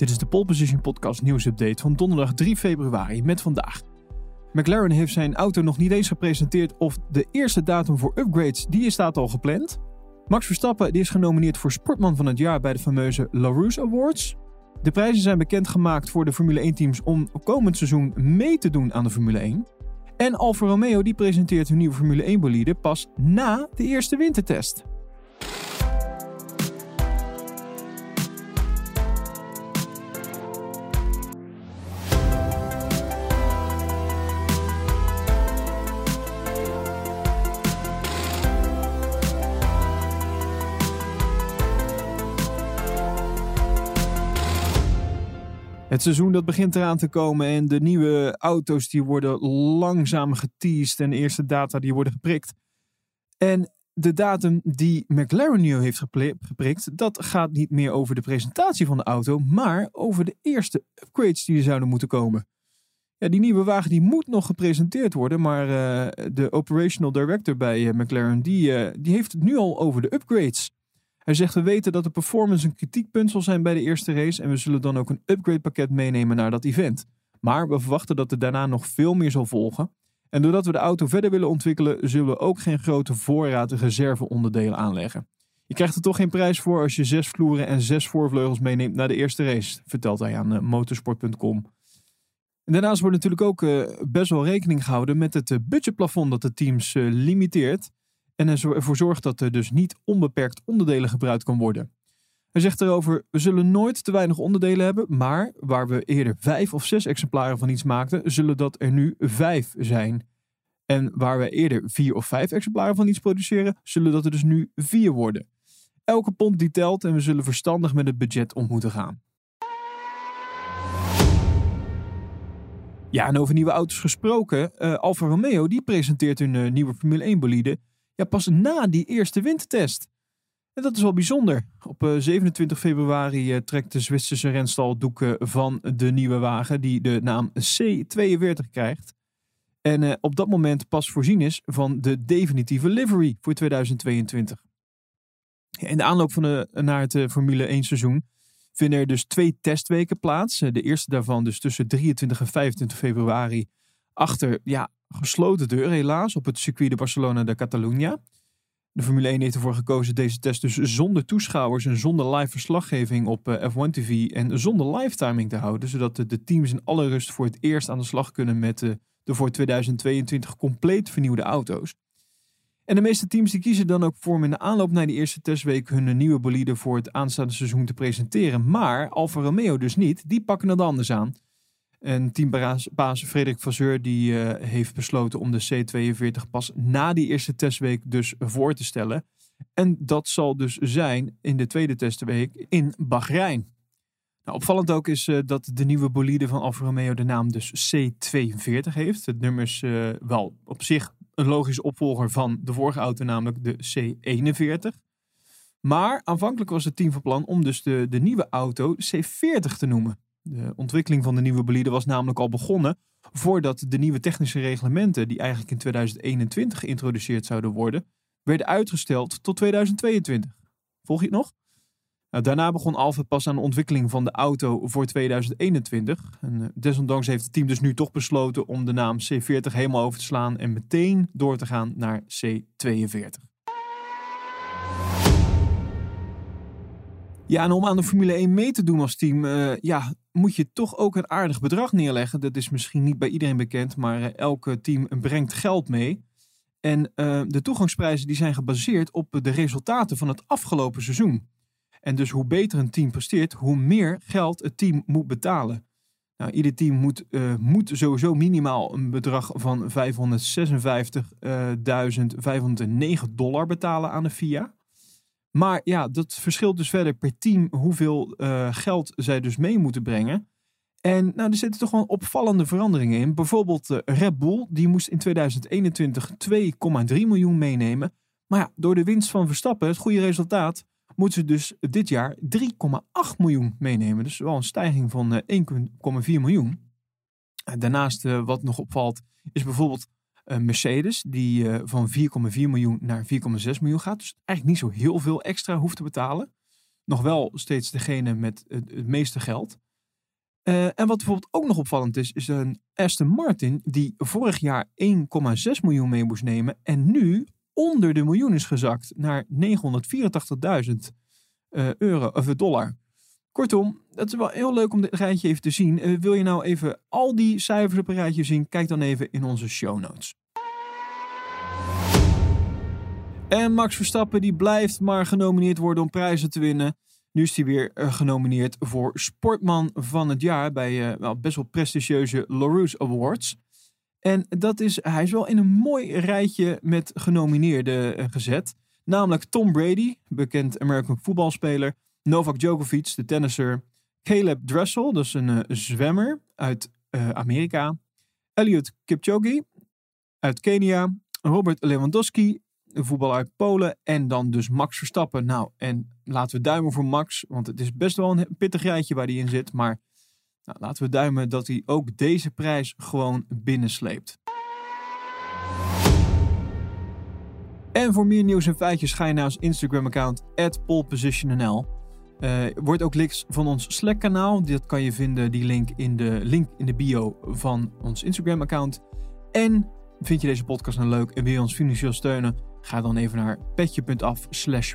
Dit is de Pole Position Podcast nieuwsupdate van donderdag 3 februari met vandaag. McLaren heeft zijn auto nog niet eens gepresenteerd of de eerste datum voor upgrades die staat al gepland. Max Verstappen die is genomineerd voor Sportman van het jaar bij de fameuze LaRousse Awards. De prijzen zijn bekendgemaakt voor de Formule 1 teams om komend seizoen mee te doen aan de Formule 1. En Alfa Romeo die presenteert hun nieuwe Formule 1 bolide pas na de eerste wintertest. Het seizoen dat begint eraan te komen en de nieuwe auto's die worden langzaam geteased en de eerste data die worden geprikt. En de datum die McLaren nu heeft geprikt, dat gaat niet meer over de presentatie van de auto, maar over de eerste upgrades die er zouden moeten komen. Ja, die nieuwe wagen die moet nog gepresenteerd worden, maar uh, de operational director bij uh, McLaren die, uh, die heeft het nu al over de upgrades. Hij zegt we weten dat de performance een kritiekpunt zal zijn bij de eerste race en we zullen dan ook een upgrade pakket meenemen naar dat event. Maar we verwachten dat er daarna nog veel meer zal volgen. En doordat we de auto verder willen ontwikkelen, zullen we ook geen grote voorraad reserveonderdelen aanleggen. Je krijgt er toch geen prijs voor als je zes vloeren en zes voorvleugels meeneemt naar de eerste race, vertelt hij aan uh, motorsport.com. Daarnaast wordt natuurlijk ook uh, best wel rekening gehouden met het uh, budgetplafond dat de teams limiteert en ervoor zorgt dat er dus niet onbeperkt onderdelen gebruikt kan worden. Hij zegt erover: We zullen nooit te weinig onderdelen hebben, maar waar we eerder vijf of zes exemplaren van iets maakten, zullen dat er nu vijf zijn. En waar we eerder vier of vijf exemplaren van iets produceren, zullen dat er dus nu vier worden. Elke pond die telt en we zullen verstandig met het budget om moeten gaan. Ja, en over nieuwe auto's gesproken. Uh, Alfa Romeo die presenteert hun uh, nieuwe Formule 1 bolide ja, pas na die eerste wintertest. En dat is wel bijzonder. Op 27 eh, februari eh, trekt de Zwitserse renstal doeken van de nieuwe wagen, die de naam C42 krijgt. En eh, op dat moment pas voorzien is van de definitieve livery voor 2022. In de aanloop van de, naar het Formule 1 seizoen vinden er dus twee testweken plaats. De eerste daarvan dus tussen 23 en 25 februari achter ja, gesloten deur helaas op het circuit de Barcelona de Catalunya. De Formule 1 heeft ervoor gekozen deze test dus zonder toeschouwers en zonder live verslaggeving op eh, F1 TV en zonder live timing te houden, zodat de teams in alle rust voor het eerst aan de slag kunnen met de, de voor 2022 compleet vernieuwde auto's. En de meeste teams die kiezen dan ook voor om in de aanloop naar die eerste testweek hun nieuwe bolide voor het aanstaande seizoen te presenteren. Maar Alfa Romeo dus niet, die pakken het anders aan. En teambaas Frederik Vasseur die uh, heeft besloten om de C42 pas na die eerste testweek dus voor te stellen. En dat zal dus zijn in de tweede testweek in Bahrein. Nou, opvallend ook is uh, dat de nieuwe bolide van Alfa Romeo de naam dus C42 heeft. Het nummer is uh, wel op zich een logische opvolger van de vorige auto, namelijk de C41. Maar aanvankelijk was het team van plan om dus de, de nieuwe auto C40 te noemen. De ontwikkeling van de nieuwe bolide was namelijk al begonnen voordat de nieuwe technische reglementen, die eigenlijk in 2021 geïntroduceerd zouden worden, werden uitgesteld tot 2022. Volg je het nog? Nou, daarna begon Alfa pas aan de ontwikkeling van de auto voor 2021. En, uh, desondanks heeft het team dus nu toch besloten om de naam C40 helemaal over te slaan en meteen door te gaan naar C42. Ja, en om aan de Formule 1 mee te doen als team, uh, ja, moet je toch ook een aardig bedrag neerleggen. Dat is misschien niet bij iedereen bekend, maar uh, elke team brengt geld mee. En uh, de toegangsprijzen die zijn gebaseerd op de resultaten van het afgelopen seizoen. En dus hoe beter een team presteert, hoe meer geld het team moet betalen. Nou, ieder team moet, moet sowieso minimaal een bedrag van 556.509 dollar betalen aan de FIA. Maar ja, dat verschilt dus verder per team hoeveel uh, geld zij dus mee moeten brengen. En nou, er zitten toch wel opvallende veranderingen in. Bijvoorbeeld uh, Red Bull, die moest in 2021 2,3 miljoen meenemen. Maar ja, door de winst van Verstappen, het goede resultaat, moeten ze dus dit jaar 3,8 miljoen meenemen. Dus wel een stijging van uh, 1,4 miljoen. Daarnaast, wat nog opvalt, is bijvoorbeeld Mercedes, die uh, van 4,4 miljoen naar 4,6 miljoen gaat. Dus eigenlijk niet zo heel veel extra hoeft te betalen. Nog wel steeds degene met het, meeste geld. Uh, en wat bijvoorbeeld ook nog opvallend is, is een Aston Martin die vorig jaar 1,6 miljoen mee moest nemen en nu onder de miljoen is gezakt naar 984.000 uh, euro of dollar. Kortom, dat is wel heel leuk om dit rijtje even te zien. Uh, wil je nou even al die cijfers op een rijtje zien? Kijk dan even in onze show notes. En Max Verstappen die blijft maar genomineerd worden om prijzen te winnen. Nu is hij weer uh, genomineerd voor Sportman van het jaar bij uh, wel best wel prestigieuze Larousse Awards. En dat is, hij is wel in een mooi rijtje met genomineerden gezet. Namelijk Tom Brady, bekend American voetbalspeler. Novak Djokovic, de tennisser. Caleb Dressel, is een zwemmer uit Amerika. Elliot Kipchoge uit Kenia. Robert Lewandowski, een voetballer uit Polen. En dan dus Max Verstappen. Nou, en laten we duimen voor Max. Want het is best wel een pittig rijtje waar hij in zit. Maar nou, laten we duimen dat hij ook deze prijs gewoon binnensleept. En voor meer nieuws en feitjes ga je naar ons Instagram-account polepositionnl. Uh, wordt ook links van ons Slack-kanaal. Dat kan je vinden, die link in de link in de bio van ons Instagram-account. En vind je deze podcast nou leuk en wil je ons financieel steunen? Ga dan even naar petje.af slash.